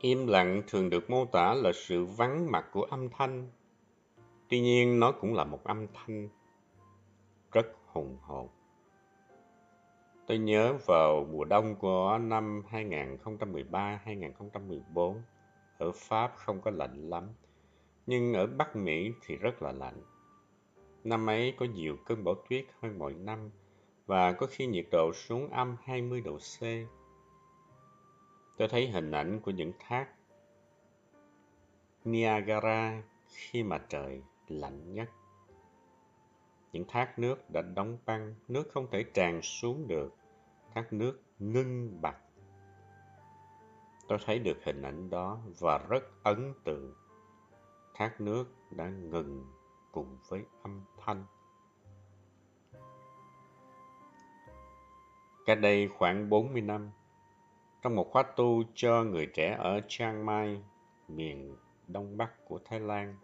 Im lặng thường được mô tả là sự vắng mặt của âm thanh. Tuy nhiên nó cũng là một âm thanh rất hùng hồn. Tôi nhớ vào mùa đông của năm 2013-2014, ở Pháp không có lạnh lắm, nhưng ở Bắc Mỹ thì rất là lạnh. Năm ấy có nhiều cơn bão tuyết hơn mọi năm và có khi nhiệt độ xuống âm 20 độ C. Tôi thấy hình ảnh của những thác Niagara khi mà trời lạnh nhất. Những thác nước đã đóng băng, nước không thể tràn xuống được, thác nước ngưng bặt. Tôi thấy được hình ảnh đó và rất ấn tượng. Thác nước đã ngừng cùng với âm thanh. Cách đây khoảng 40 năm, trong một khóa tu cho người trẻ ở Chiang Mai, miền đông bắc của Thái Lan,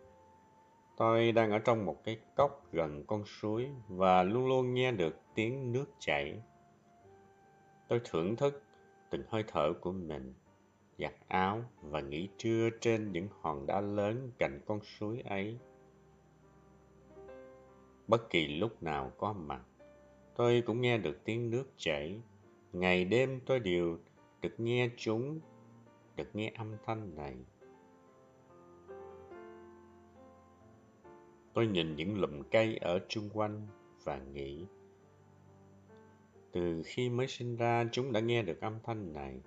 tôi đang ở trong một cái cốc gần con suối và luôn luôn nghe được tiếng nước chảy. Tôi thưởng thức từng hơi thở của mình, giặt áo và nghỉ trưa trên những hòn đá lớn cạnh con suối ấy. Bất kỳ lúc nào có mặt, tôi cũng nghe được tiếng nước chảy. Ngày đêm tôi đều được nghe chúng, được nghe âm thanh này. Tôi nhìn những lùm cây ở chung quanh và nghĩ, từ khi mới sinh ra chúng đã nghe được âm thanh này.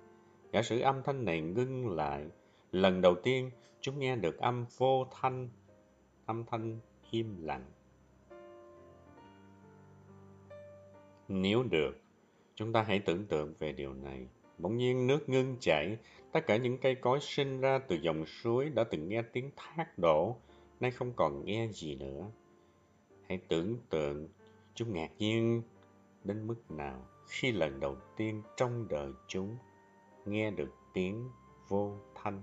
Giả sử âm thanh này ngưng lại, lần đầu tiên chúng nghe được âm vô thanh, âm thanh im lặng. Nếu được, chúng ta hãy tưởng tượng về điều này. Bỗng nhiên nước ngưng chảy, tất cả những cây cối sinh ra từ dòng suối đã từng nghe tiếng thác đổ, nay không còn nghe gì nữa. Hãy tưởng tượng chúng ngạc nhiên đến mức nào khi lần đầu tiên trong đời chúng nghe được tiếng vô thanh.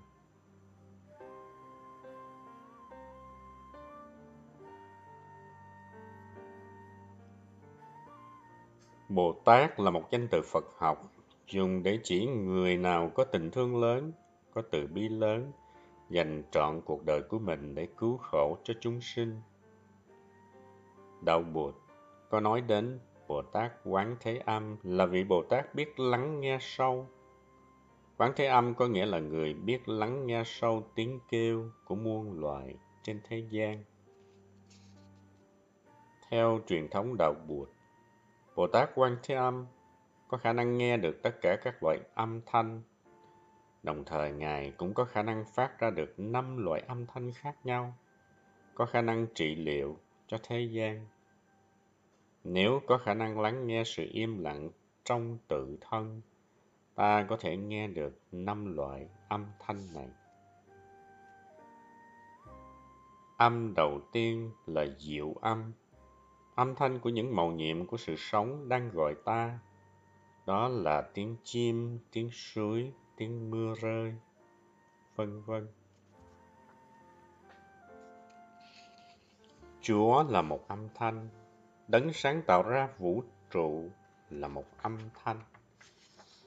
Bồ Tát là một danh từ Phật học dùng để chỉ người nào có tình thương lớn, có từ bi lớn, dành trọn cuộc đời của mình để cứu khổ cho chúng sinh. Đạo Bụt có nói đến Bồ Tát Quán Thế Âm là vị Bồ Tát biết lắng nghe sâu. Quán Thế Âm có nghĩa là người biết lắng nghe sâu tiếng kêu của muôn loài trên thế gian. Theo truyền thống đạo Bụt, Bồ Tát Quan Thế Âm có khả năng nghe được tất cả các loại âm thanh. Đồng thời Ngài cũng có khả năng phát ra được năm loại âm thanh khác nhau, có khả năng trị liệu cho thế gian. Nếu có khả năng lắng nghe sự im lặng trong tự thân, ta có thể nghe được năm loại âm thanh này. Âm đầu tiên là diệu âm âm thanh của những màu nhiệm của sự sống đang gọi ta. Đó là tiếng chim, tiếng suối, tiếng mưa rơi, vân vân. Chúa là một âm thanh, đấng sáng tạo ra vũ trụ là một âm thanh.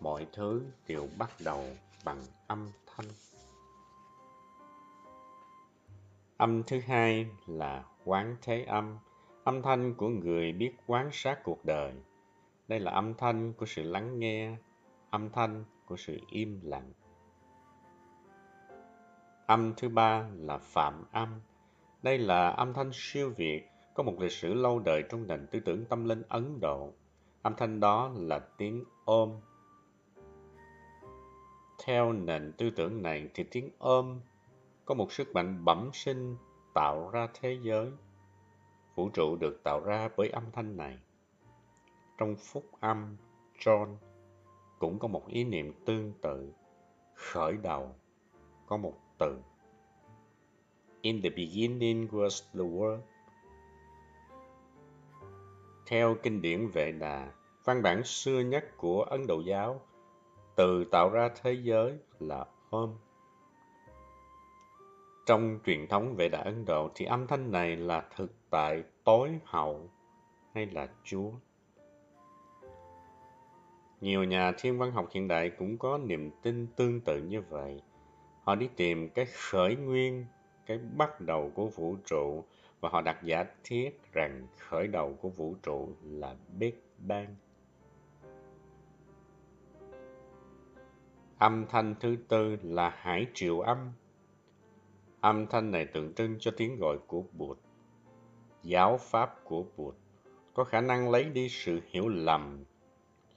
Mọi thứ đều bắt đầu bằng âm thanh. Âm thứ hai là quán thế âm, Âm thanh của người biết quán sát cuộc đời. Đây là âm thanh của sự lắng nghe, âm thanh của sự im lặng. Âm thứ ba là phạm âm. Đây là âm thanh siêu việt, có một lịch sử lâu đời trong nền tư tưởng tâm linh Ấn Độ. Âm thanh đó là tiếng ôm. Theo nền tư tưởng này thì tiếng ôm có một sức mạnh bẩm sinh tạo ra thế giới Vũ trụ được tạo ra bởi âm thanh này. Trong phúc âm, John cũng có một ý niệm tương tự. Khởi đầu có một từ. In the beginning was the word. Theo kinh điển Vệ Đà, văn bản xưa nhất của Ấn Độ giáo, từ tạo ra thế giới là Om Trong truyền thống Vệ Đà Ấn Độ thì âm thanh này là thực tại tối hậu hay là Chúa. Nhiều nhà thiên văn học hiện đại cũng có niềm tin tương tự như vậy. Họ đi tìm cái khởi nguyên, cái bắt đầu của vũ trụ và họ đặt giả thiết rằng khởi đầu của vũ trụ là Big Bang. Âm thanh thứ tư là hải triều âm. Âm thanh này tượng trưng cho tiếng gọi của Bụt. Giáo pháp của Bụt có khả năng lấy đi sự hiểu lầm,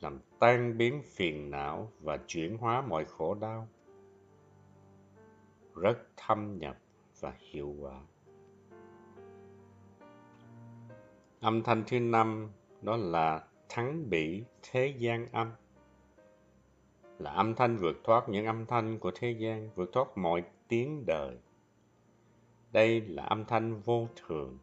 làm tan biến phiền não và chuyển hóa mọi khổ đau. Rất thâm nhập và hiệu quả. Âm thanh thứ năm đó là thắng bỉ thế gian âm. Là âm thanh vượt thoát những âm thanh của thế gian, vượt thoát mọi tiếng đời. Đây là âm thanh vô thường,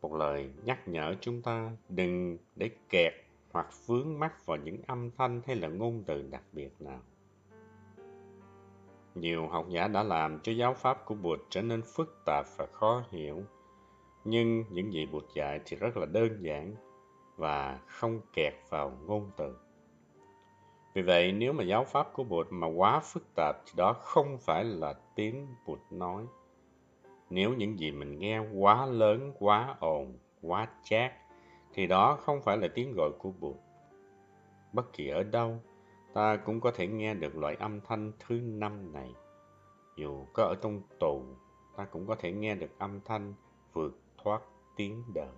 một lời nhắc nhở chúng ta đừng để kẹt hoặc vướng mắc vào những âm thanh hay là ngôn từ đặc biệt nào. Nhiều học giả đã làm cho giáo pháp của Bụt trở nên phức tạp và khó hiểu, nhưng những gì Bụt dạy thì rất là đơn giản và không kẹt vào ngôn từ. Vì vậy, nếu mà giáo pháp của Bụt mà quá phức tạp thì đó không phải là tiếng Bụt nói nếu những gì mình nghe quá lớn, quá ồn, quá chát, thì đó không phải là tiếng gọi của Bụt. Bất kỳ ở đâu, ta cũng có thể nghe được loại âm thanh thứ năm này. Dù có ở trong tù, ta cũng có thể nghe được âm thanh vượt thoát tiếng đời.